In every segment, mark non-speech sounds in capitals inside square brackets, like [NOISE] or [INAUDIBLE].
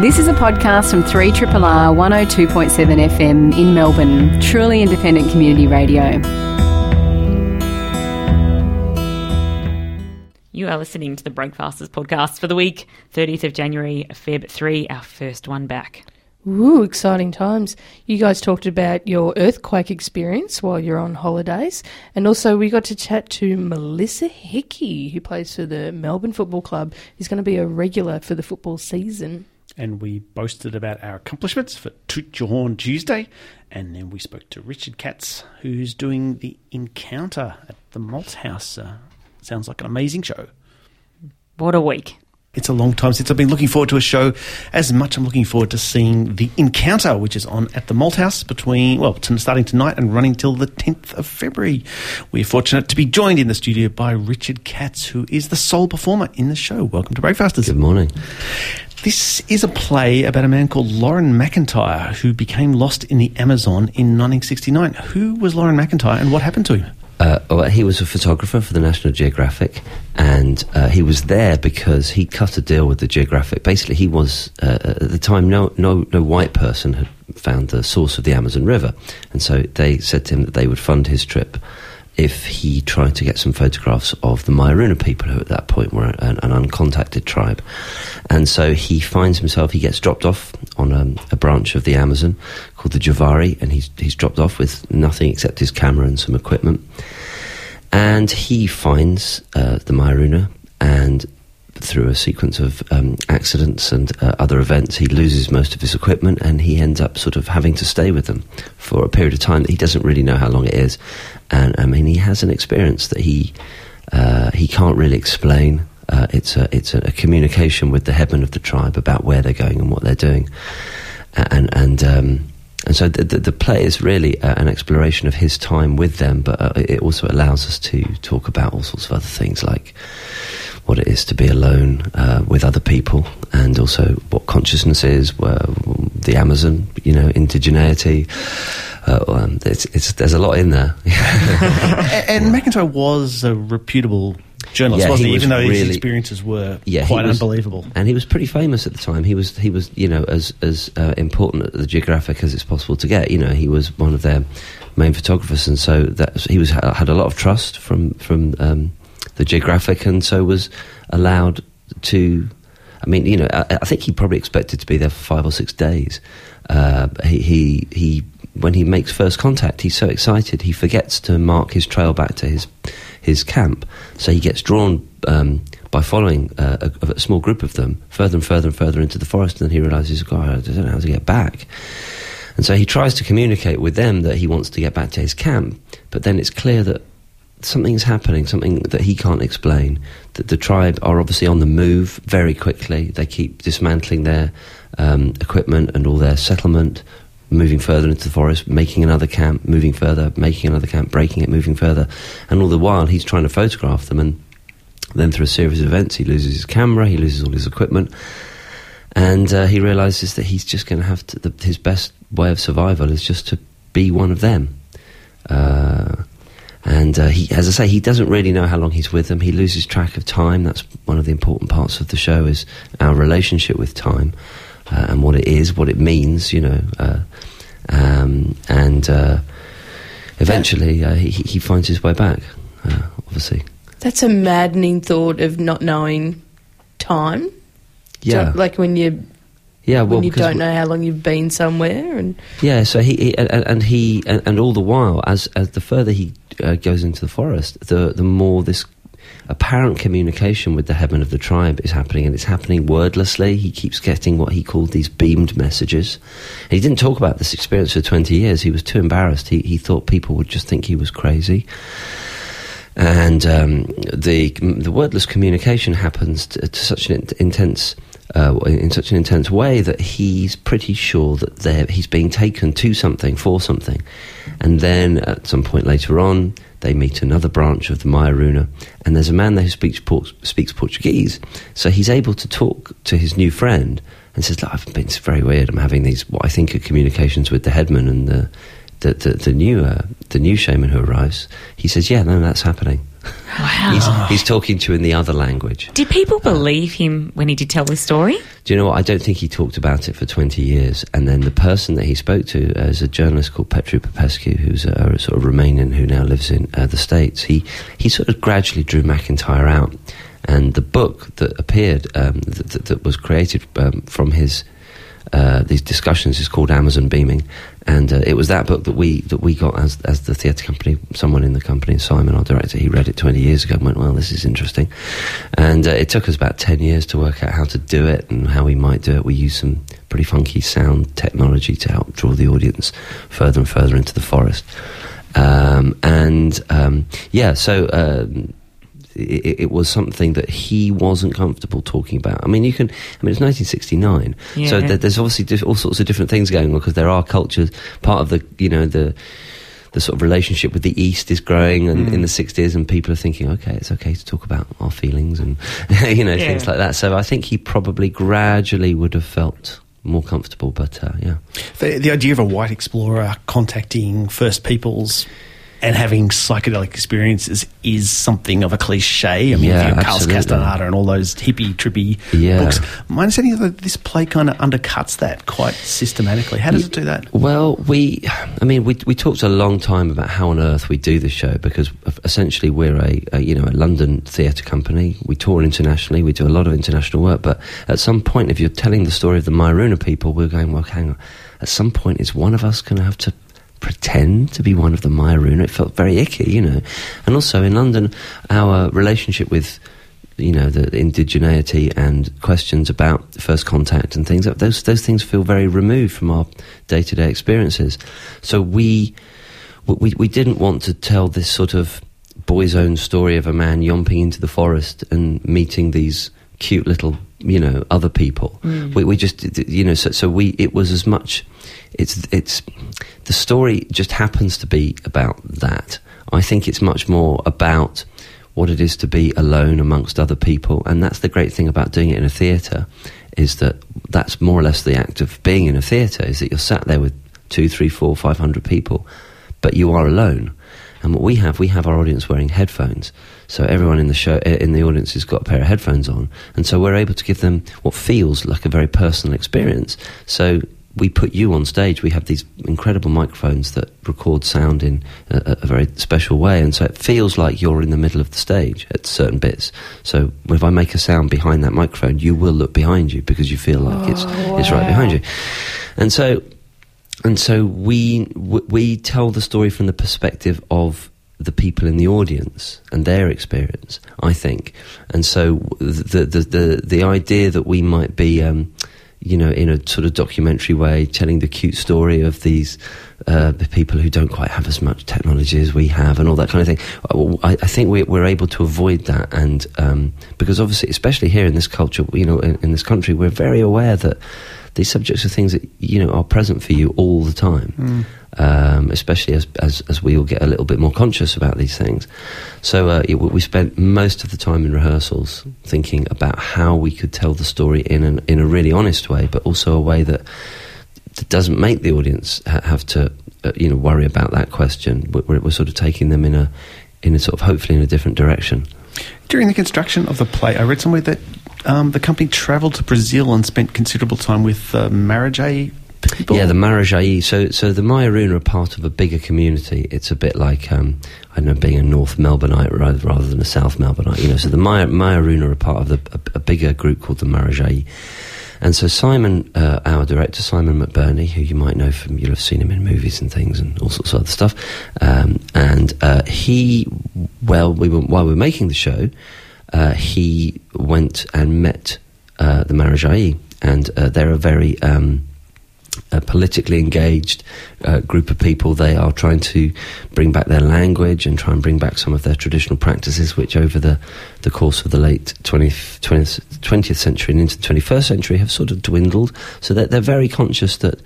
This is a podcast from 3RRR 102.7 FM in Melbourne, truly independent community radio. You are listening to the Breakfasters podcast for the week, 30th of January, Feb 3, our first one back. Ooh, exciting times. You guys talked about your earthquake experience while you're on holidays. And also, we got to chat to Melissa Hickey, who plays for the Melbourne Football Club, who's going to be a regular for the football season and we boasted about our accomplishments for Toot Your Horn Tuesday. And then we spoke to Richard Katz, who's doing the encounter at the Malthouse. Uh, sounds like an amazing show. What a week. It's a long time since I've been looking forward to a show as much. I'm looking forward to seeing The Encounter, which is on at the Malthouse between, well, starting tonight and running till the 10th of February. We're fortunate to be joined in the studio by Richard Katz, who is the sole performer in the show. Welcome to Breakfasters. Good morning. This is a play about a man called Loren McIntyre who became lost in the Amazon in 1969. Who was Loren McIntyre and what happened to him? Uh, well, he was a photographer for the National Geographic, and uh, he was there because he cut a deal with the Geographic. Basically, he was uh, at the time no no no white person had found the source of the Amazon River, and so they said to him that they would fund his trip if he tried to get some photographs of the Mayoruna people, who at that point were an, an uncontacted tribe. And so he finds himself, he gets dropped off on a, a, branch of the Amazon called the Javari, and he's, he's dropped off with nothing except his camera and some equipment. And he finds uh, the Mayoruna, and through a sequence of um, accidents and uh, other events, he loses most of his equipment and he ends up sort of having to stay with them for a period of time that he doesn't really know how long it is and I mean he has an experience that he uh, he can't really explain. Uh, it's a it's a, a, communication with the headman of the tribe about where they're going and what they're doing, and and um, and so the, the, the, play is really uh, an exploration of his time with them, but uh, it also allows us to talk about all sorts of other things like what it is to be alone uh, with other people, and also what consciousness is, the Amazon, you know, indigeneity. Uh, um, it's, it's, there's a lot in there. [LAUGHS] and, [LAUGHS] and McIntyre was a reputable journalist, yeah, wasn't he? Even though really, his experiences were yeah, quite was, unbelievable. And he was pretty famous at the time. He was he was you know as as uh, important at the Geographic as it's possible to get. You know, he was one of their main photographers, and so that he was had a lot of trust from from um, the Geographic, and so was allowed to. I mean, you know, I, I think he probably expected to be there for five or six days. Uh, he, he he when he makes first contact, he's so excited he forgets to mark his trail back to his his camp. So he gets drawn um, by following uh, a, a, small group of them further and further and further into the forest, and then he realizes, God, I don't know how to get back. And so he tries to communicate with them that he wants to get back to his camp, but then it's clear that something's happening, something that he can't explain. That the tribe are obviously on the move very quickly. They keep dismantling their um, equipment and all their settlement, moving further into the forest, making another camp, moving further, making another camp, breaking it, moving further. And all the while, he's trying to photograph them. And then, through a series of events, he loses his camera, he loses all his equipment. And uh, he realizes that he's just going to have to, the, his best way of survival is just to be one of them. Uh, and uh, he, as I say, he doesn't really know how long he's with them. He loses track of time. That's one of the important parts of the show is our relationship with time uh, and what it is, what it means, you know. Uh, um, and uh, eventually uh, he, he, finds his way back, uh, obviously. That's a maddening thought of not knowing time. Yeah. So, like when you. Yeah, well, when you don't know how long you've been somewhere, and yeah, so he, he and, and, he and, and, all the while, as as the further he uh, goes into the forest, the the more this apparent communication with the headman of the tribe is happening, and it's happening wordlessly. He keeps getting what he called these beamed messages. And he didn't talk about this experience for 20 years. He was too embarrassed. He, he thought people would just think he was crazy. And um, the, the wordless communication happens to, to such an intense uh, in such an intense way that he's pretty sure that he's being taken to something for something. And then at some point later on, they meet another branch of the Mayoruna, and there's a man there who speaks, speaks Portuguese. So he's able to talk to his new friend and says, Look, I've been, it's very weird. I'm having these, what I think are communications with the headman and the, the, the, the new, uh, the new shaman who arrives. He says, Yeah, no, that's happening. Wow. He's, he's talking to in the other language. Did people believe him when he did tell this story? Do you know what? I don't think he talked about it for 20 years. And then the person that he spoke to uh, is a journalist called Petru Popescu, who's a, a sort of Romanian who now lives in uh, the States. He, he sort of gradually drew McIntyre out. And the book that appeared, um, that, that, was created um, from his uh, these discussions is called Amazon Beaming, and uh, it was that book that we that we got as as the theatre company. Someone in the company, Simon, our director, he read it twenty years ago and went, "Well, this is interesting," and uh, it took us about ten years to work out how to do it and how we might do it. We used some pretty funky sound technology to help draw the audience further and further into the forest. Um, and um, yeah, so um, it, it, was something that he wasn't comfortable talking about. I mean, you can. I mean, it's 1969, yeah. so th- there's obviously diff- all sorts of different things going on because there are cultures. Part of the, you know, the the sort of relationship with the East is growing and, mm. in the 60s, and people are thinking, okay, it's okay to talk about our feelings and [LAUGHS] you know yeah. things like that. So I think he probably gradually would have felt more comfortable. But uh, yeah, the, the idea of a white explorer contacting First Peoples and having psychedelic experiences is something of a cliche. I mean, yeah, you know, Carlos Castaneda and all those hippie, trippy yeah. books. My understanding is that this play kind of undercuts that quite systematically. How does it do that? Well, we, I mean, we, we talked a long time about how on earth we do the show because essentially we're a, a you know a London theatre company. We tour internationally. We do a lot of international work. But at some point, if you're telling the story of the Mayoruna people, we're going, well, hang on. At some point, is one of us going to have to pretend to be one of the Mayoruna. It felt very icky, you know. And also in London, our relationship with you know the indigeneity and questions about first contact and things those those things feel very removed from our day to day experiences. So we we we didn't want to tell this sort of boy's own story of a man yomping into the forest and meeting these cute little you know other people. Mm. We we just you know so so we it was as much it's it's the story just happens to be about that. I think it's much more about what it is to be alone amongst other people, and that's the great thing about doing it in a theatre is that that's more or less the act of being in a theatre is that you're sat there with two, three, four, five hundred people, but you are alone. And what we have, we have our audience wearing headphones. So everyone in the show, eh, in the audience has got a pair of headphones on. And so we're able to give them what feels like a very personal experience. So we put you on stage. We have these incredible microphones that record sound in a, a, very special way, and so it feels like you're in the middle of the stage at certain bits. So if I make a sound behind that microphone, you will look behind you because you feel like oh, it's wow. it's right behind you. And so, and so we we tell the story from the perspective of the people in the audience and their experience. I think, and so the the the, the idea that we might be. Um, you know, in a sort of documentary way, telling the cute story of these uh, people who don't quite have as much technology as we have, and all that kind of thing. I, I think we, are able to avoid that, and um, because obviously, especially here in this culture, you know, in, in, this country, we're very aware that these subjects are things that you know are present for you all the time. Mm um, especially as, as, as we all get a little bit more conscious about these things. So uh, it, we spent most of the time in rehearsals thinking about how we could tell the story in an, in a really honest way, but also a way that, that doesn't make the audience ha- have to uh, you know worry about that question. We're, we're sort of taking them in a in a sort of hopefully in a different direction. During the construction of the play, I read somewhere that um, the company travelled to Brazil and spent considerable time with uh, Marajai people? Yeah, the Marajai. So, so the Mayoruna are part of a bigger community. It's a bit like um, I don't know, being a North Melbourneite rather, rather than a South Melbourneite. You know, so the Mayoruna are part of the, a, a, bigger group called the Marajai. And so Simon, uh, our director, Simon McBurney, who you might know from, you'll have seen him in movies and things and all sorts of other stuff. Um, and uh, he, well, we were, while we were making the show, uh, he went and met uh, the Marajai, and uh, they're a very um, a politically engaged uh, group of people. They are trying to bring back their language and try and bring back some of their traditional practices, which over the, the course of the late 20th, 20th, 20th century and into the 21st century have sort of dwindled. So they're, they're very conscious that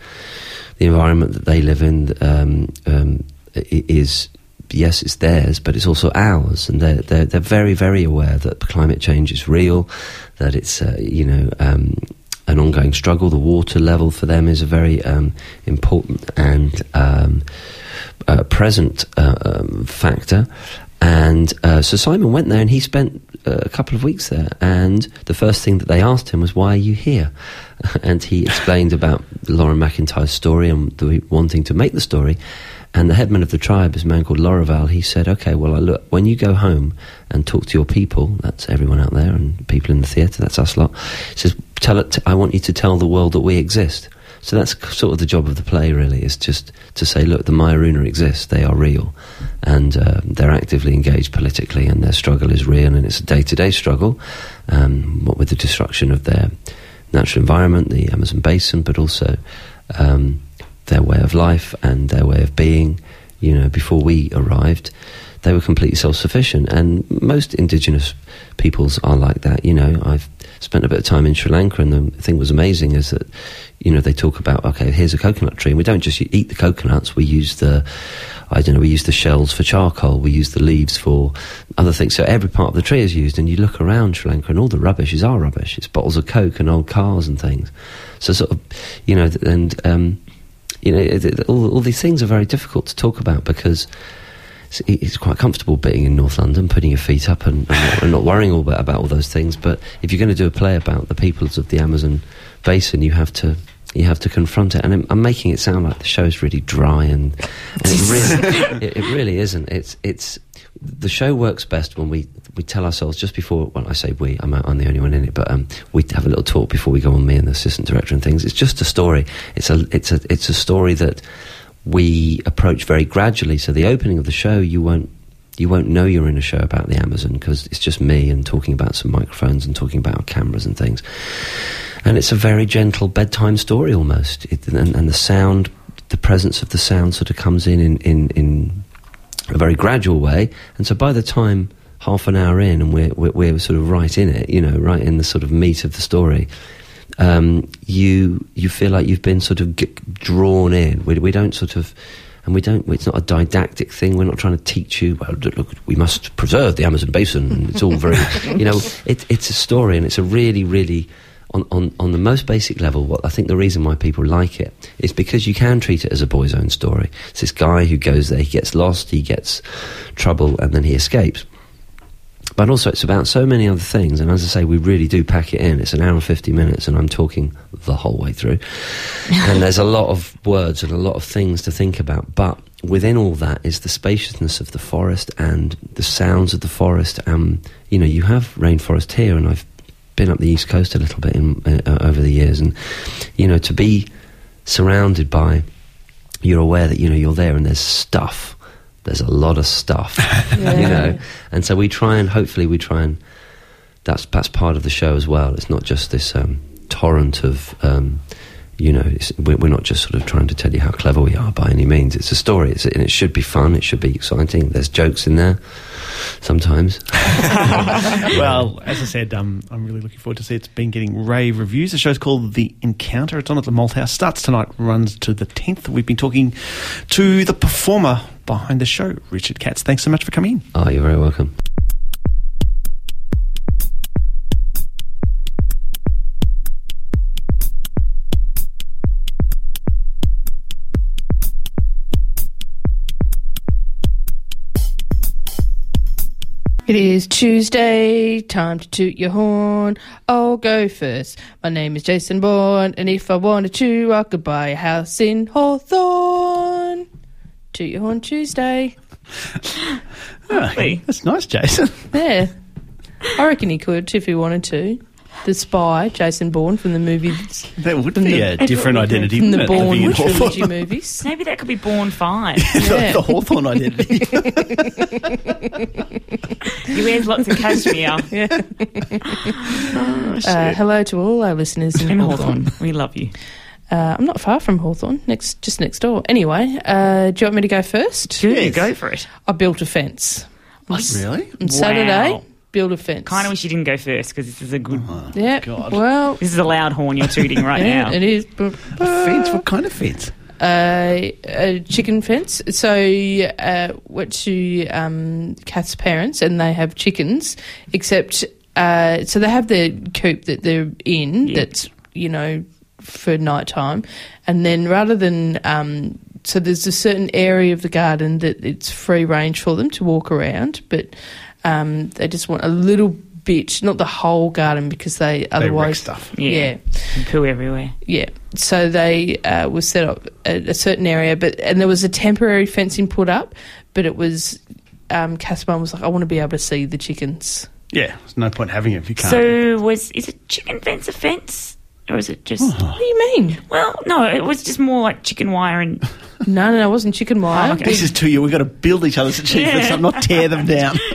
the environment that they live in um, um, is yes, it's theirs, but it's also ours, and they're they're, they're very very aware that climate change is real, that it's uh, you know um, an ongoing struggle. The water level for them is a very um, important and um, uh, present uh, um, factor. And uh, so Simon went there and he spent uh, a couple of weeks there. And the first thing that they asked him was, Why are you here? [LAUGHS] and he explained about Loren McIntyre's story and the, wanting to make the story. And the headman of the tribe is a man called Lorival. He said, Okay, well, I look, when you go home and talk to your people, that's everyone out there and people in the theatre, that's us lot, he says, tell it, I want you to tell the world that we exist. So that's sort of the job of the play, really, is just to say, look, the Mayoruna exist, they are real, and uh, they're actively engaged politically, and their struggle is real, and it's a day to day struggle, um, what with the destruction of their natural environment, the Amazon basin, but also um, their way of life and their way of being. You know, before we arrived, they were completely self sufficient, and most indigenous peoples are like that. You know, I've spent a bit of time in Sri Lanka, and the thing was amazing is that you know they talk about okay, here's a coconut tree, and we don't just eat the coconuts. We use the I don't know, we use the shells for charcoal, we use the leaves for other things. So every part of the tree is used, and you look around Sri Lanka, and all the rubbish is our rubbish. It's bottles of coke and old cars and things. So sort of, you know, and um, you know, all, all these things are very difficult to talk about because it's quite comfortable being in North London, putting your feet up and, and, not, and not, worrying all about, about, all those things. But if you're going to do a play about the peoples of the Amazon basin, you have to you have to confront it. And I'm, I'm making it sound like the show's really dry, and, and it really [LAUGHS] it, it, really isn't. It's it's the show works best when we we tell ourselves just before. Well, I say we. I'm, I'm the only one in it, but um, we have a little talk before we go on. Me and the assistant director and things. It's just a story. It's a it's a it's a story that we approach very gradually. So the opening of the show, you won't you won't know you're in a show about the Amazon because it's just me and talking about some microphones and talking about cameras and things. And it's a very gentle bedtime story almost. It, and, and, the sound, the presence of the sound sort of comes in, in in, in a very gradual way. And so by the time half an hour in and we're, we're, we're sort of right in it, you know, right in the sort of meat of the story, um, you you feel like you've been sort of drawn in. We, we don't sort of, and we don't. It's not a didactic thing. We're not trying to teach you. Well, look, we must preserve the Amazon basin. It's all very, [LAUGHS] you know, it, it's a story, and it's a really, really. On, on, on the most basic level, what I think the reason why people like it is because you can treat it as a boy's own story. It's this guy who goes there, he gets lost, he gets trouble, and then he escapes but also it's about so many other things. And as I say, we really do pack it in. It's an hour and 50 minutes, and I'm talking the whole way through. [LAUGHS] and there's a lot of words and a lot of things to think about. But within all that is the spaciousness of the forest and the sounds of the forest. Um, you know, you have rainforest here, and I've been up the east coast a little bit in, uh, over the years, and you know, to be surrounded by, you're aware that you know you're there, and there's stuff there's a lot of stuff, [LAUGHS] yeah. you know. And so we try and hopefully we try and that's that's part of the show as well. It's not just this um, torrent of um, you know, we're not just sort of trying to tell you how clever we are by any means. It's a story, it's, and it should be fun. It should be exciting. There's jokes in there sometimes. [LAUGHS] well, [LAUGHS] as I said, um, I'm really looking forward to see it. It's been getting rave reviews. The show's called The Encounter. It's on at the Malthouse. Starts tonight, runs to the 10th. We've been talking to the performer behind the show, Richard Katz. Thanks so much for coming in. Oh, you're very welcome. It is Tuesday, time to toot your horn. I'll go first. My name is Jason Bourne, and if I wanted to, I could buy a house in Hawthorn. Toot your horn Tuesday. [LAUGHS] oh, that's nice, Jason. Yeah. I reckon he could if he wanted to the spy, Jason Bourne from the movie. [LAUGHS] That would be the, a different identity from the Bourne trilogy movies. [LAUGHS] Maybe that could be Bourne Five. [LAUGHS] yeah. the, the Hawthorn identity. he wears lots of cashmere. Yeah. oh, uh, hello to all our listeners in, in Hawthorn. Hawthorn. We love you. Uh, I'm not far from Hawthorn, next, just next door. Anyway, uh, do you want me to go first? Yeah, yes. go for it. I built a fence. really? On Saturday, build a fence. Kind of wish you didn't go first because this is a good. Oh, yeah. God. Well, this is a loud horn you're tooting right [LAUGHS] yeah, now. It is. A fence? What kind of fence? Uh, a chicken fence. So uh, went to um, Kath's parents, and they have chickens. Except, uh, so they have the coop that they're in. Yep. That's you know for nighttime, and then rather than um, so there's a certain area of the garden that it's free range for them to walk around, but um, they just want a little bit, not the whole garden, because they They wreck otherwise stuff. yeah. Poo everywhere. Yeah, so they uh, were set up at a certain area, but and there was a temporary fencing put up, but it was um, Caspar was like, I want to be able to see the chickens. Yeah, there's no point having it if you can't. So was is it chicken fence a fence? Or is it just What do you mean? Well, no, it was just more like chicken wire and No, no, no, it wasn't chicken wire. Oh, okay. this is to you. We've got to build each other's achievements Yeah. up, not tear them down. [LAUGHS]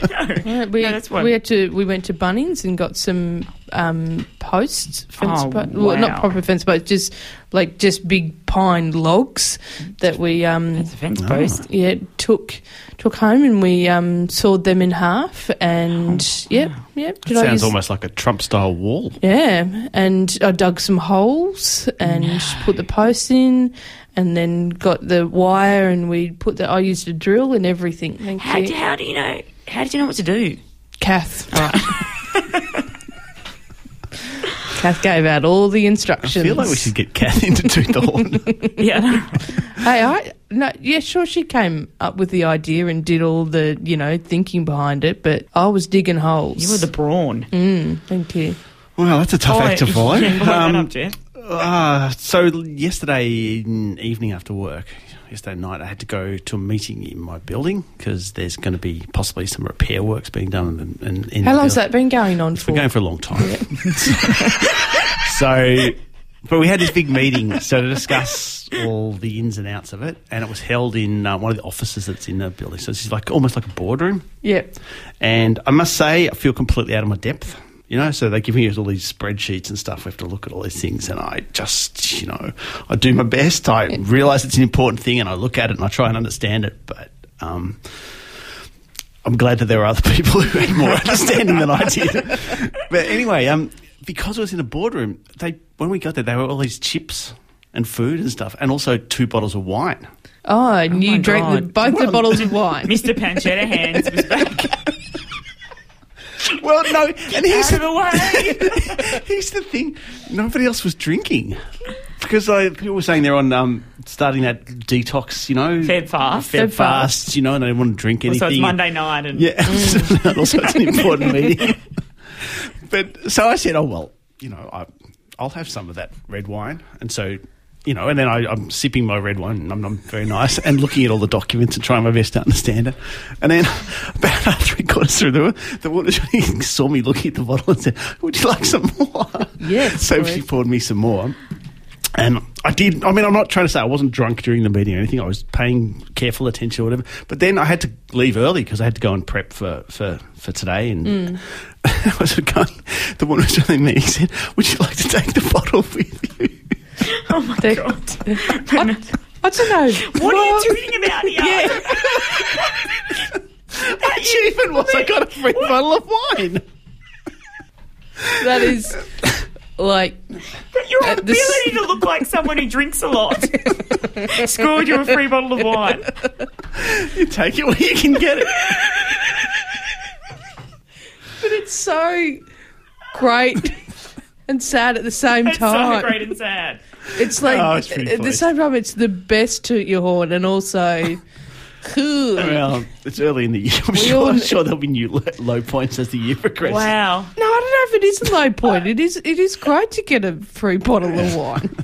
Yeah, [LAUGHS] we, No, that's what- we had to. We went to Bunnings and got some um, posts, fence Oh, po- well, not proper fence posts, just like just big pine logs that we um, it's a fence Oh. post. yeah took took home and we um, sawed them in half and yep yep. It Did I sounds use- almost like a Trump style wall. Yeah, and I dug some holes and put the posts in, and then got the wire, and we put the. I used a drill and everything. Thank How, you, do- how do you know? How did you know what to do? Kath. All right. [LAUGHS] [LAUGHS] Kath gave out all the instructions. I instructions. feel like we should get Kath into do the horn. yeah. Hey, I no, yeah, sure. She came up with the idea and did all the you know thinking behind it, but I was digging holes. You were the brawn. Mm, thank you. well, that's a tough act to follow. Yeah, Um, up, Jeff. Uh, so yesterday evening after work, yesterday night, I had to go to a meeting in my building because there's going to be possibly some repair works being done. In, in, in How long's that been going on It's for? been going for a long time. [LAUGHS] [LAUGHS] so, but we had this big meeting so to discuss all the ins and outs of it, and it was held in uh, one of the offices that's in the building. So this is like almost like a boardroom. yeah. And I must say, I feel completely out of my depth. You know, so they're giving us all these spreadsheets and stuff. We have to look at all these things, and I just, you know, I do my best. I realise it's an important thing, and I look at it and I try and understand it. But um, I'm glad that there are other [LAUGHS] people who had more understanding than I did. But anyway, um, because it was in a boardroom, they when we got there, there were all these chips and food and stuff, and also two bottles of wine. Oh, and you drank the, God. both the bottles of wine. [LAUGHS] Mr. Pancetta Hands was back [LAUGHS] [LAUGHS] Well, no, and here's out of the way. [LAUGHS] Here's the thing: nobody else was drinking because I, people were saying they're on um, starting that detox, you know, FebFast. fed FebFast. fast, you know, and they didn't want to drink anything. So it's Monday night and yeah. and [LAUGHS] also, it's an important meeting. but so I said, "Oh well, you know, I, I'll have some of that red wine," and so. You know, and then I, I'm sipping my red wine, and I'm, I'm very nice, and looking at all the documents and trying my best to understand it. And then, [LAUGHS] about [LAUGHS] three quarters through the the woman [LAUGHS] saw me looking at the bottle and said, "Would you like some more?" Yes, So she poured me some more. And I did. I mean, I'm not trying to say I wasn't drunk during the meeting or anything. I was paying careful attention or whatever. But then I had to leave early because I had to go and prep for, for, for today. And Mm. I was going. The woman was telling me, he said, "Would you like to take the bottle with you?" [LAUGHS] Oh my god. [LAUGHS] I, I don't know. What are you tooting about here? [LAUGHS] The achievement was I got a free bottle of wine. That is like Your Uh, ability this- to look like someone who drinks a lot scored you a free bottle of wine. You take it where you can get it. But it's so great and sad at the same It's time. so great and sad. It's like Oh, it's at uh, the same time, it's the best toot your horn, and also. [LAUGHS] Well, it's early in the year. [LAUGHS] I'm sure, all I'm sure there'll be new low points as the year [LAUGHS] progresses. Wow. No, I don't know if it is a low point. It is. It is great to get a free bottle of wine.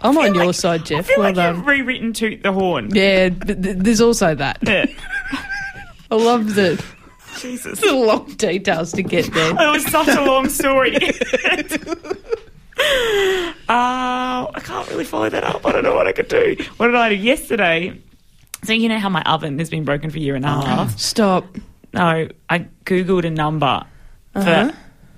I'm on your like- side, I Jeff. feel Well like done. you've rewritten Toot the Horn. Yeah, but th- there's also that. Yeah. I love the, Jesus. the long details to get there. It was such a long story. Uh, I can't really follow that up. I don't know what I could do. What did I do yesterday? So you know how my oven has been broken for a year and a half. Stop. No, I googled a number Uh-huh.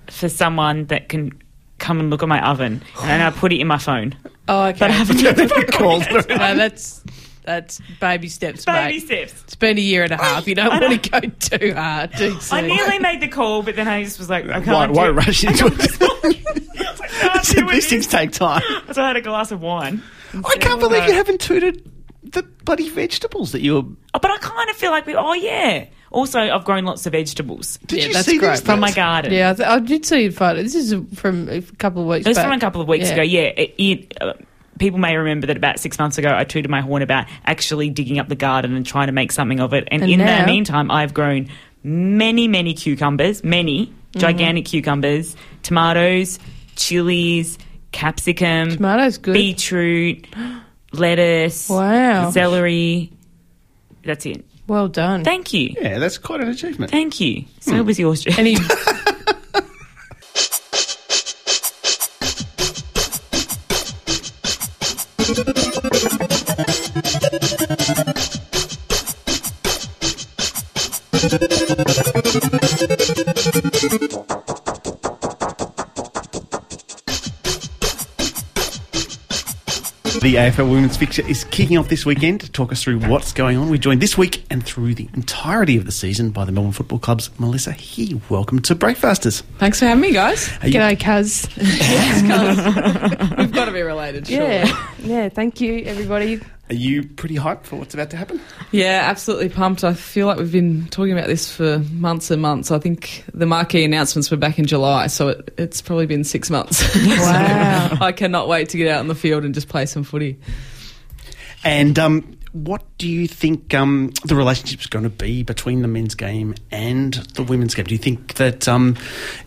for for someone that can come and look at my oven, and I put it in my phone. Oh, okay. But I haven't done the Called phone. no, that's that's baby steps, Baby mate. steps. It's been a year and a half. You don't I want to go too hard, too soon. I nearly made the call, but then I just was like, I can't. Why, do why it. rush [LAUGHS] into it? I [LAUGHS] can't do These things take time. So I had a glass of wine. I can't believe you haven't tooted the bloody vegetables that you were. Oh, but I kind of feel like we. Oh yeah. Also, I've grown lots of vegetables Did Yeah, you that's see great. these from my garden. Yeah, I, th- I did see a photo. This is from a couple of weeks It was back. from a couple of weeks Yeah. ago. Yeah, it, it, uh, people may remember that about six months ago, I tooted my horn about actually digging up the garden and trying to make something of it. And, And in now- the meantime, I've grown many, many cucumbers, many mm-hmm. gigantic cucumbers, tomatoes, chilies, capsicum, Tomatoes good. beetroot, [GASPS] lettuce, Wow. celery. That's it. Well done. Thank you. Yeah, that's quite an achievement. Thank you. So hmm. was yours, Jeff. [LAUGHS] AFL Women's Fixture is kicking off this weekend. To talk us through what's going on, we're joined this week and through the entirety of the season by the Melbourne Football Club's Melissa He. Welcome to Breakfasters. Thanks for having me, guys. Are you- G'day, cuz. [LAUGHS] [LAUGHS] We've got to be related, sure. Yeah, yeah. Thank you, everybody. Are you pretty hyped for what's about to happen? Yeah, absolutely pumped. I feel like we've been talking about this for months and months. I think the marquee announcements were back in July, so it, it's probably been six months. [LAUGHS] Wow. I cannot wait to get out on the field and just play some footy. And um, what do you think um, the is going to be between the men's game and the women's game? Do you think that um,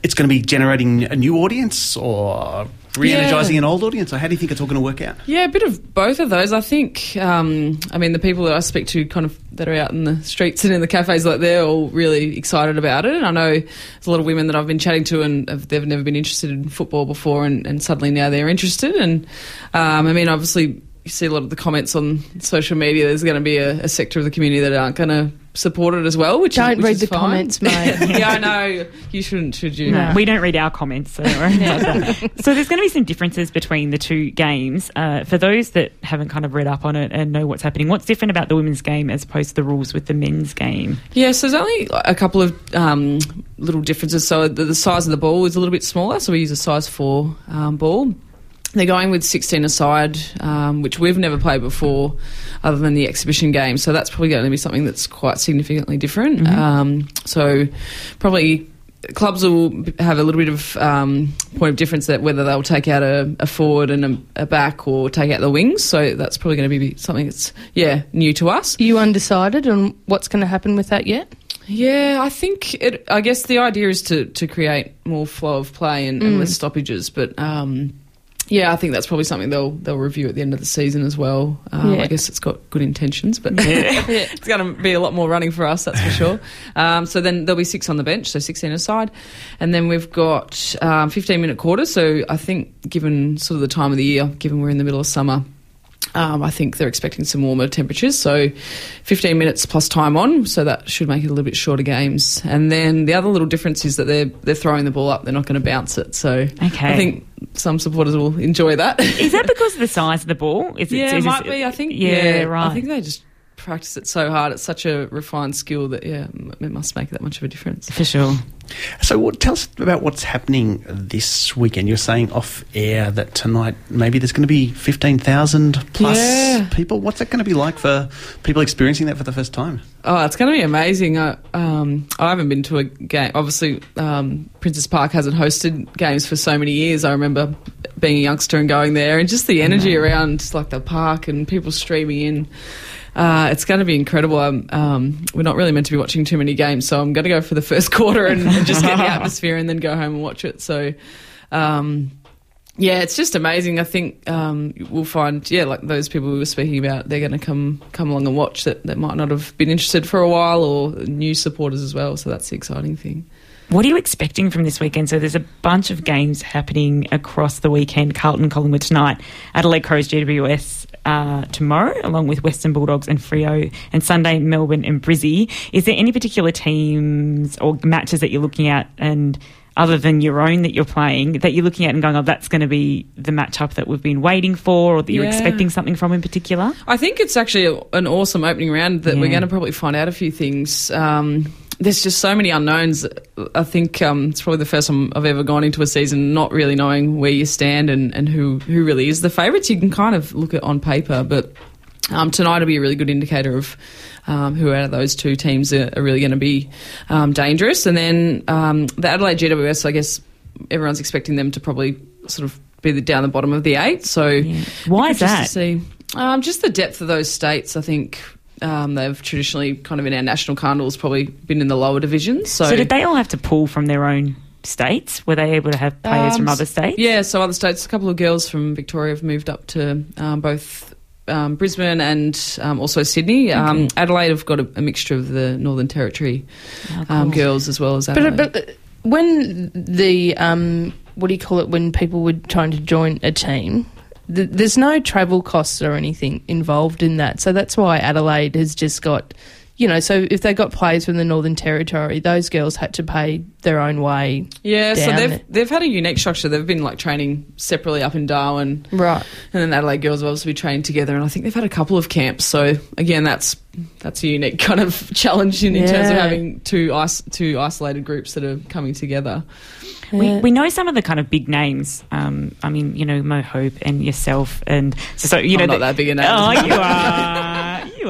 it's going to be generating a new audience or re-energising Yeah. an old audience? Or how do you think it's all going to work out? Yeah, a bit of both of those. I think. Um, I mean, the people that I speak to, kind of that are out in the streets and in the cafes, like they're all really excited about it. And I know there's a lot of women that I've been chatting to, and have, they've never been interested in football before, and, and suddenly now they're interested. And um, I mean, obviously, you see a lot of the comments on social media. There's going to be a, a sector of the community that aren't going to support it as well. Which is great. Don't is, which read is the fine. comments, [LAUGHS] mate. yeah, I know. You shouldn't, should you? No, we don't read our comments. So, don't worry about that. so there's going to be some differences between the two games. Uh, for those that haven't kind of read up on it and know what's happening, what's different about the women's game as opposed to the rules with the men's game? Yes, there's only a couple of um, little differences. So the, the size of the ball is a little bit smaller. So we use a size four um, ball. They're going with 16 aside, um, which we've never played before, other than the exhibition game. So that's probably going to be something that's quite significantly different. Um, so probably clubs will have a little bit of um, point of difference that whether they'll take out a, a forward and a, a back or take out the wings. So that's probably going to be something that's yeah new to us. Are you undecided on what's going to happen with that yet? Yeah, I think it. I guess the idea is to to create more flow of play and, and less stoppages. But um, yeah, I think that's probably something they'll they'll review at the end of the season as well. Um, Yeah. I guess it's got good intentions, but [LAUGHS] it's going to be a lot more running for us, that's for [LAUGHS] sure. Um, so then there'll be six on the bench, so sixteen aside, and then we've got um, fifteen minute quarters. So I think, given sort of the time of the year, given we're in the middle of summer. Um, I think they're expecting some warmer temperatures, so 15 minutes plus time on, so that should make it a little bit shorter games. And then the other little difference is that they're they're throwing the ball up; they're not going to bounce it. So Okay. I think some supporters will enjoy that. Is that because of the size of the ball? Is yeah, is it might be. I think. Yeah, Yeah, right. I think they just practice it so hard. It's such a refined skill that yeah, it must make that much of a difference. for sure. So, what, tell us about what's happening this weekend. You're saying off air that tonight maybe there's going to be 15,000 plus Yeah. people. What's that going to be like for people experiencing that for the first time? Oh, it's going to be amazing. I, um, I haven't been to a game. Obviously, um, Princes Park hasn't hosted games for so many years. I remember being a youngster and going there, and just the energy around like the park and people streaming in. Uh, it's going to be incredible. Um, um, we're not really meant to be watching too many games, so I'm going to go for the first [LAUGHS] quarter and, and just get the [LAUGHS] atmosphere, and then go home and watch it. So. Um, yeah, it's just amazing. I think um, we'll find, yeah, like those people we were speaking about, they're going to come come along and watch that, that might not have been interested for a while, or new supporters as well. So that's the exciting thing. What are you expecting from this weekend? So there's a bunch of games happening across the weekend. Carlton, Collingwood tonight, Adelaide Crows, GWS uh, tomorrow, along with Western Bulldogs and Freo, and Sunday Melbourne and Brizzy. Is there any particular teams or matches that you're looking at, and other than your own that you're playing, that you're looking at and going, "Oh, that's going to be the matchup that we've been waiting for," or that you're Yeah. expecting something from in particular? I think it's actually an awesome opening round that we're going to probably find out a few things. Um, there's just so many unknowns. I think um, it's probably the first time I've ever gone into a season not really knowing where you stand and, and who, who really is the favourites. You can kind of look at on paper, but um, tonight will be a really good indicator of um, who out of those two teams are, are really going to be um, dangerous. And then um, the Adelaide GWS, I guess everyone's expecting them to probably sort of be the, down the bottom of the eight. So Yeah. Why is that? To see, um, just the depth of those states. I think um, they've traditionally kind of in our national carnivals probably been in the lower divisions. So, So did they all have to pull from their own states? Were they able to have players Um, from other states? Yeah, so other states, a couple of girls from Victoria have moved up to um, both um, Brisbane and um, also Sydney. Um, Adelaide have got a, a mixture of the Northern Territory Oh, um, girls as well as Adelaide. But, but uh, when the um, what do you call it? When people were trying to join a team, th- there's no travel costs or anything involved in that. So that's why Adelaide has just got, you know. So if they got players from the Northern Territory, those girls had to pay their own way. yeah, so they've there. they've had a unique structure. They've been like training separately up in Darwin, Right. and then Adelaide girls have obviously trained together. And I think they've had a couple of camps. So again, that's that's a unique kind of [LAUGHS] challenge in, in terms of having two is- two isolated groups that are coming together. We, Yeah. we know some of the kind of big names. Um, I mean, you know, Mo Hope and yourself, and so, so you know I'm not the- that big a name. Oh, you [LAUGHS] are,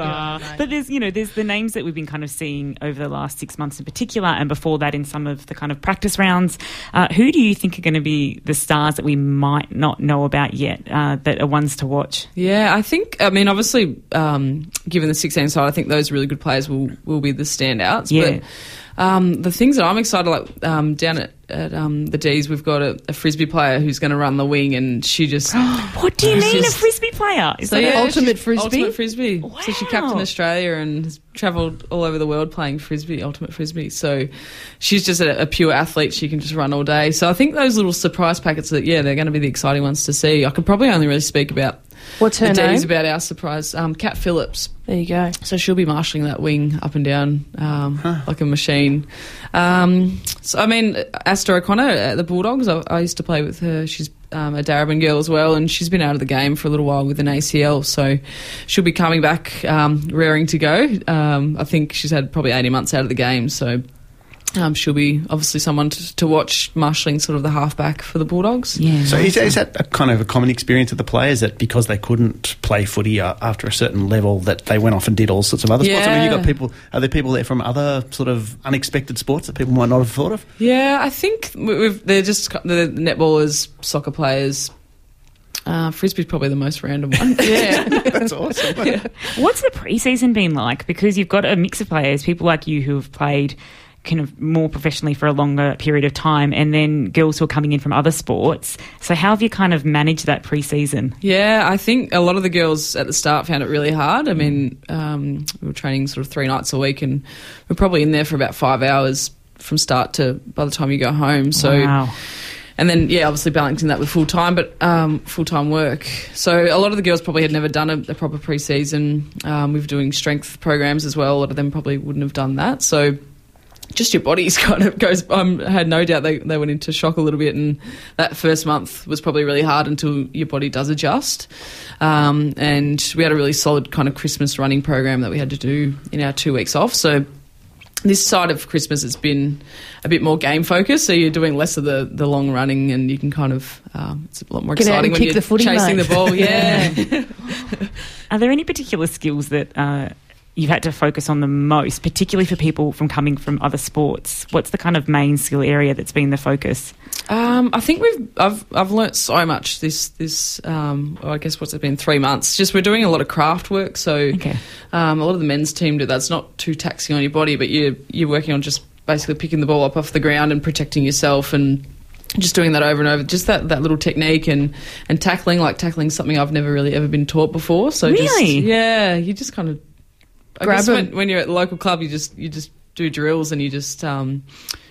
are. But there's you know there's the names that we've been kind of seeing over the last six months in particular, and before that in some of the kind of practice rounds. Uh, who do you think are going to be the stars that we might not know about yet uh, that are ones to watch? Yeah, I think. I mean, obviously, um, given the 16 side, I think those really good players will will be the standouts. Yeah. But um, the things that I'm excited like um, down at, at um, the D's, we've got a, a frisbee player who's going to run the wing, and she just [GASPS] What do you mean just- a frisbee player? Is So, that yeah, ultimate frisbee? Ultimate frisbee. So she captained Australia and has travelled all over the world playing frisbee, ultimate frisbee. So she's just a, a pure athlete. She can just run all day. So I think those little surprise packets that yeah, they're going to be the exciting ones to see. I could probably only really speak about What's her the name? D's about our surprise. Um, Kat Phillips. There you go. So she'll be marshalling that wing up and down um, like a machine. Um, so I mean, Aasta O'Connor at the Bulldogs. I, I used to play with her. She's um, a Darebin girl as well, and she's been out of the game for a little while with an ACL. So she'll be coming back, um, raring to go. Um, I think she's had probably eighteen months out of the game, so. Um, she'll be obviously someone to, to watch marshalling sort of the halfback for the Bulldogs. yeah. So is, is that a kind of a common experience of the players that because they couldn't play footy uh, after a certain level that they went off and did all sorts of other sports? I mean, you Yeah. got people. Are there people there from other sort of unexpected sports that people might not have thought of? Yeah, I think we- we've, they're just the netballers, soccer players. Uh, Frisbee's probably the most random one. [LAUGHS] [LAUGHS] yeah. That's awesome. What's the preseason been like? Because you've got a mix of players, people like you who have played kind of more professionally for a longer period of time, and then girls who are coming in from other sports. So how have you kind of managed that preseason? Yeah, I think a lot of the girls at the start found it really hard. I mean, um, we were training sort of three nights a week, and we're probably in there for about five hours from start to by the time you go home. So, wow. and then yeah, obviously balancing that with full time, but um, full time work. So a lot of the girls probably had never done a, a proper preseason. Um, we were doing strength programs as well. A lot of them probably wouldn't have done that. So just your body's [LAUGHS] kind of goes. Um, I had no doubt they, they went into shock a little bit, and that first month was probably really hard until your body does adjust. Um, and we had a really solid kind of Christmas running program that we had to do in our two weeks off. So this side of Christmas has been a bit more game focused, so you're doing less of the, the long running, and you can kind of um, it's a lot more Get exciting when you're the chasing the ball. Yeah, [LAUGHS] Are there any particular skills that uh, you've had to focus on the most, particularly for people from coming from other sports? What's the kind of main skill area that's been the focus? Um, I think we've I've I've learnt so much this this um, well, I guess what's it been three months. Just we're doing a lot of craft work, so Okay. um, a lot of the men's team do that. It's not too taxing on your body, but you you're working on just basically picking the ball up off the ground and protecting yourself and just doing that over and over. Just that, that little technique and and tackling like tackling something I've never really ever been taught before. So just, Really? yeah, you just kind of I Grab guess 'em. when, when you're at the local club, you just you just do drills and you just um,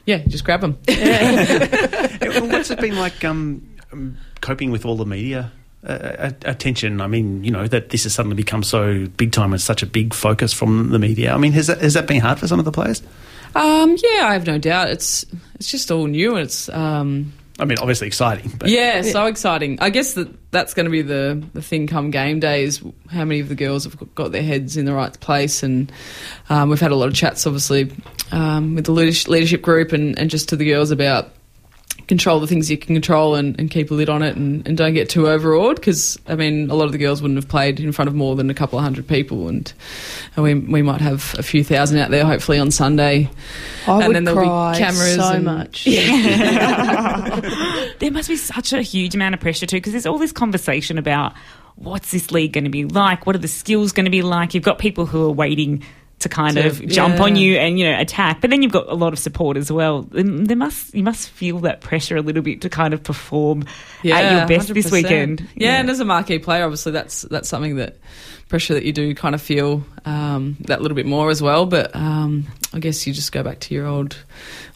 yeah, just grab them. [LAUGHS] [LAUGHS] What's it been like um, um, coping with all the media uh, uh, attention? I mean, you know that this has suddenly become so big time and such a big focus from the media. I mean, has that, has that been hard for some of the players? Um, yeah, I have no doubt. It's it's just all new and it's um, I mean, obviously exciting, but yeah, so exciting. I guess that that's going to be the the thing come game day is how many of the girls have got their heads in the right place, and um, we've had a lot of chats, obviously, um, with the leadership, leadership group and and just to the girls about. Control the things you can control and, and keep a lid on it and, and don't get too overawed because I mean a lot of the girls wouldn't have played in front of more than a couple of hundred people and, and we we might have a few thousand out there hopefully on Sunday. I and would then there'll cry be cameras so and, much. [LAUGHS] [LAUGHS] there must be such a huge amount of pressure too because there's all this conversation about what's this league going to be like? What are the skills going to be like? You've got people who are waiting to kind To- of jump yeah. on you and you know attack but then you've got a lot of support as well And there must you must feel that pressure a little bit to kind of perform at your best this 100%. weekend Yeah, and as a marquee player, obviously that's that's something that pressure that you do kind of feel um, that little bit more as well. But um, I guess you just go back to your old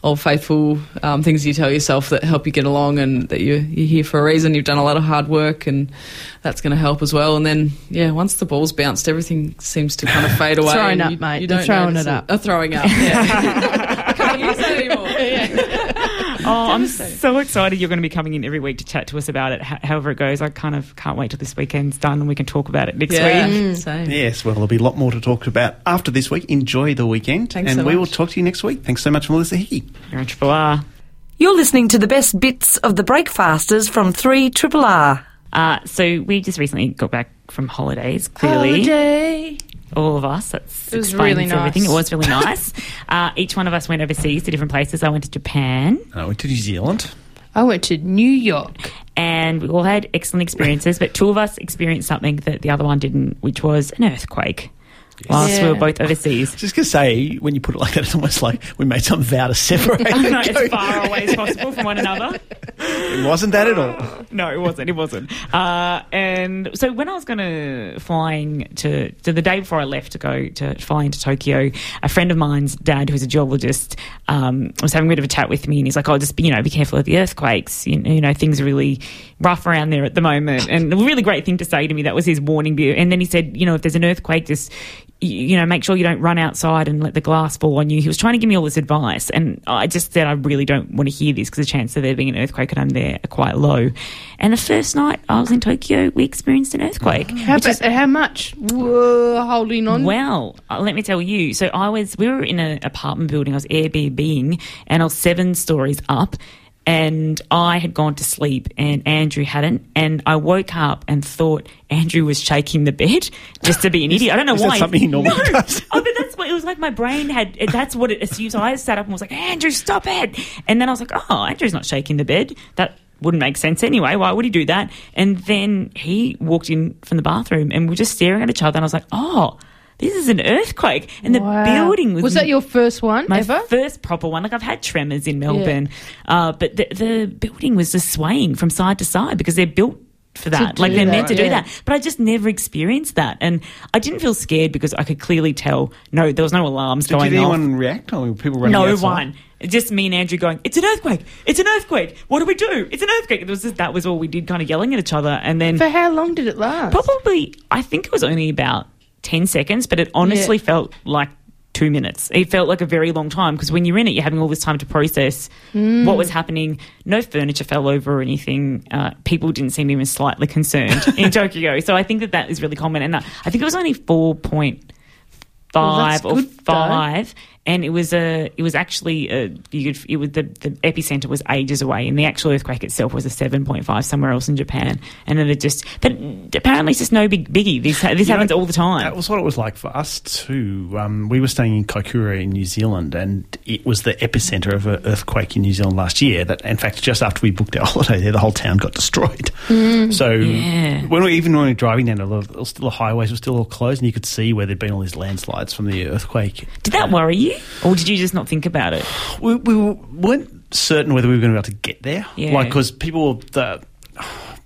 old faithful um, things you tell yourself that help you get along and that you're, you're here for a reason. You've done a lot of hard work and that's going to help as well. And then yeah, once the ball's bounced, everything seems to kind of [LAUGHS] fade away. Throwing up, you, mate. You don't throwing it up. Throwing up. Yeah. I [LAUGHS] can't use that anymore. [LAUGHS] Oh, I'm so excited you're going to be coming in every week to chat to us about it. However it goes, I kind of can't wait till this weekend's done and we can talk about it next Yeah, week. same. Yes, well, there'll be a lot more to talk about after this week. Enjoy the weekend, Thanks and so we will talk to you next week. Thanks so much, Melissa Hickey. You're on Triple R. You're listening to the best bits of the Breakfasters from 3 Triple R. Uh, so we just recently got back from holidays. Clearly, Holiday. All of us. That's It was explains really everything. nice. It was really [LAUGHS] nice. uh, each one of us went overseas to different places. I went to Japan, I went to New Zealand. I went to New York. and we all had excellent experiences. but two of us experienced something that the other one didn't, which was an earthquake. Whilst we were both overseas. Just gonna say, when you put it like that, it's almost like we made some vow to separate. [LAUGHS] I know, as far away as possible from one another. It wasn't that at all. No, it wasn't. It wasn't. Uh, and so when I was going to flying to, to the day before I left to go to fly into Tokyo, a friend of mine's dad, who's a geologist, um, was having a bit of a chat with me, and he's like, "Oh, just be, you know, be careful of the earthquakes. You know, you know, things are really rough around there at the moment." And a really great thing to say to me. That was his warning. And then he said, "You know, if there's an earthquake, just." You know, make sure you don't run outside and let the glass fall on you. He was trying to give me all this advice, and I just said I really don't want to hear this because the chance of there being an earthquake and I'm there are quite low. And the first night I was in Tokyo, we experienced an earthquake. How, which is- how much? Whoa, holding on. well, uh, let me tell you. So I was, we were in an apartment building. I was Airbnbing, and I was seven stories up. And I had gone to sleep, and Andrew hadn't. And I woke up and thought Andrew was shaking the bed just to be an idiot. I don't know is that why. something he normally no. does? Oh, but that's what it was like. My brain had. That's what it assumed. So I sat up and was like, Andrew, stop it. And then I was like, oh, Andrew's not shaking the bed. That wouldn't make sense anyway. Why would he do that? And then he walked in from the bathroom, and we were just staring at each other. And I was like, oh. This is an earthquake, and the building was. Was that your first one my ever? first proper one? Like I've had tremors in Melbourne, uh, but the, the building was just swaying from side to side because they're built for that. like they're meant to that, do yeah. that. But I just never experienced that, and I didn't feel scared because I could clearly tell. No, there was no alarms Did, going did off. anyone react? Or were people running No outside? one. Just me and Andrew going, it's an earthquake. It's an earthquake. What do we do? It's an earthquake. It was just, that was all we did, kind of yelling at each other. And then For how long did it last? probably, I think it was only about 10 seconds, but it honestly Yeah. felt like two minutes. It felt like a very long time because when you're in it, you're having all this time to process Hmm. what was happening. No furniture fell over or anything. Uh, people didn't seem even slightly concerned [LAUGHS] in Tokyo. So I think that that is really common. And uh, I think it was only 4.5 Well, or good, though. And it was a, it was actually a, you could, it was the, the epicenter was ages away, and the actual earthquake itself was a seven point five somewhere else in Japan. And then it just, but apparently it's just no big biggie. This this know, happens all the time. That was what it was like for us too. Um, we were staying in Kaikoura in New Zealand, and it was the epicenter of an earthquake in New Zealand last year. That, in fact, just after we booked our [LAUGHS] holiday there, the whole town got destroyed. So Yeah. when we even when we were driving down, a lot of, still the highways were still all closed, and you could see where there'd been all these landslides from the earthquake. Did that worry you, or did you just not think about it? we, we weren't certain whether we were going to be able to get there. Yeah. Like, because people, the,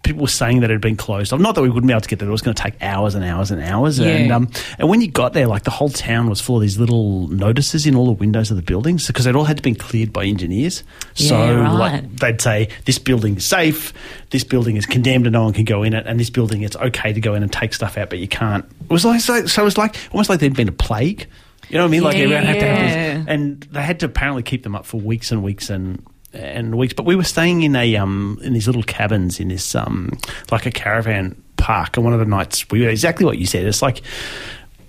people were saying that it had been closed. Not that we wouldn't be able to get there. It was going to take hours and hours and hours. Yeah. And um, and when you got there, like the whole town was full of these little notices in all the windows of the buildings because they'd all had to be cleared by engineers. So Yeah, right. like they'd say this building is safe, this building is condemned and no one can go in it, and this building it's okay to go in and take stuff out, but you can't. It was like so, so it was like almost like there'd been a plague. You know what I mean? Like Yeah, everyone had to have this, and they had to apparently keep them up for weeks and weeks and and weeks. But we were staying in a um in these little cabins in this um like a caravan park, and one of the nights we were exactly what you said. It's like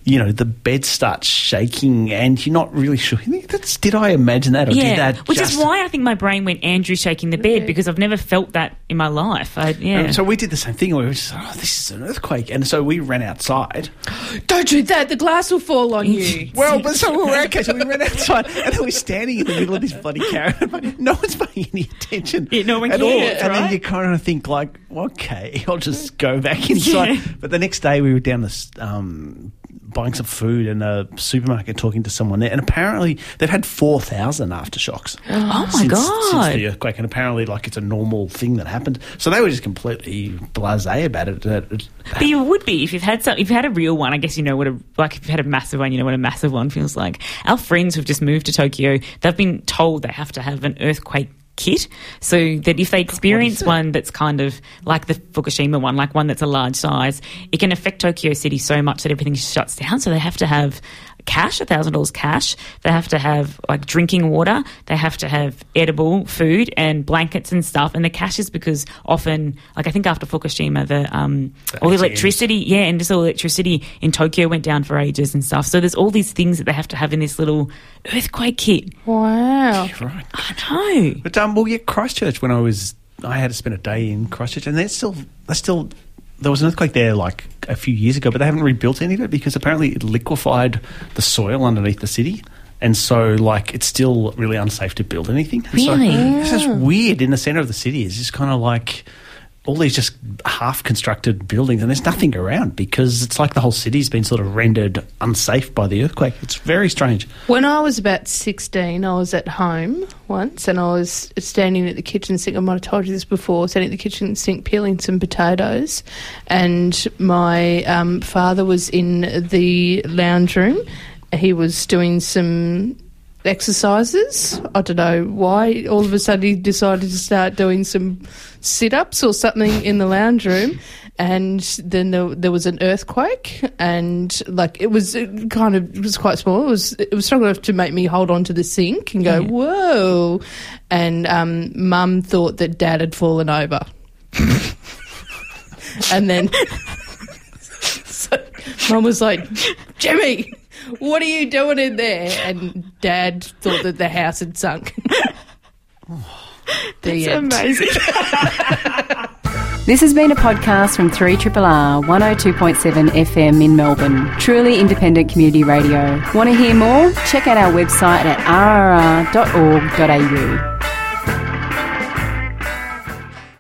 you know, the bed starts shaking and you're not really sure. That's, did I imagine that or did that which just is why I think my brain went Andrew shaking the bed because I've never felt that in my life. I, yeah. Um, So we did the same thing. We were just, like, oh, this is an earthquake, and so we ran outside. [GASPS] Don't do that. The glass will fall on you. [LAUGHS] Well, but so we were okay. So we ran outside, [LAUGHS] and then we're standing in the middle of this bloody caravan. [LAUGHS] No one's paying any attention Yeah, no one at all. cares, And then right? you kind of think like, okay, I'll just go back inside. Yeah. But the next day we were down this. Um, Buying some food in a supermarket, talking to someone there, and apparently they've had four thousand aftershocks. [GASPS] oh my since, god! Since the earthquake, and apparently, like it's a normal thing that happened. So they were just completely blasé about it. But you would be if you've had some. If you had a real one, I guess you know what a like. If you had a massive one, you know what a massive one feels like. Our friends who've just moved to Tokyo, they've been told they have to have an earthquake kit, so that if they experience one that's kind of like the Fukushima one, like one that's a large size, it can affect Tokyo City so much that everything shuts down. So they have to have cash, a thousand dollars cash. They have to have like drinking water. They have to have edible food and blankets and stuff. And the cash is because often, like I think after Fukushima, the um, all the electricity, yeah, and just all electricity in Tokyo went down for ages and stuff. So there's all these things that they have to have in this little earthquake kit. Wow. right. I know. But um, well, yeah, Christchurch. When I was, I had to spend a day in Christchurch, and they're still, they're still. There was an earthquake there like a few years ago, but they haven't rebuilt any of it because apparently it liquefied the soil underneath the city. And so, like, it's still really unsafe to build anything. And so- Really? it's just weird in the centre of the city. It's just kind of like all these just half constructed buildings, and there's nothing around because it's like the whole city's been sort of rendered unsafe by the earthquake. It's very strange. When I was about 16, I was at home once and I was standing at the kitchen sink. I might have told you this before, standing at the kitchen sink peeling some potatoes. And my um, father was in the lounge room. He was doing some exercises. I don't know why. All of a sudden, he decided to start doing some sit ups or something in the lounge room. And then there, there was an earthquake, and like it was it kind of it was quite small. It was it was strong enough to make me hold on to the sink and go whoa. And um, Mum thought that Dad had fallen over, [LAUGHS] and then [LAUGHS] so Mum was like, Jimmy, what are you doing in there? And Dad thought that the house had sunk. [LAUGHS] the It's end. amazing. [LAUGHS] This has been a podcast from 3RRR 102.7 FM in Melbourne. Truly independent community radio. Want to hear more? Check out our website at rrr.org.au.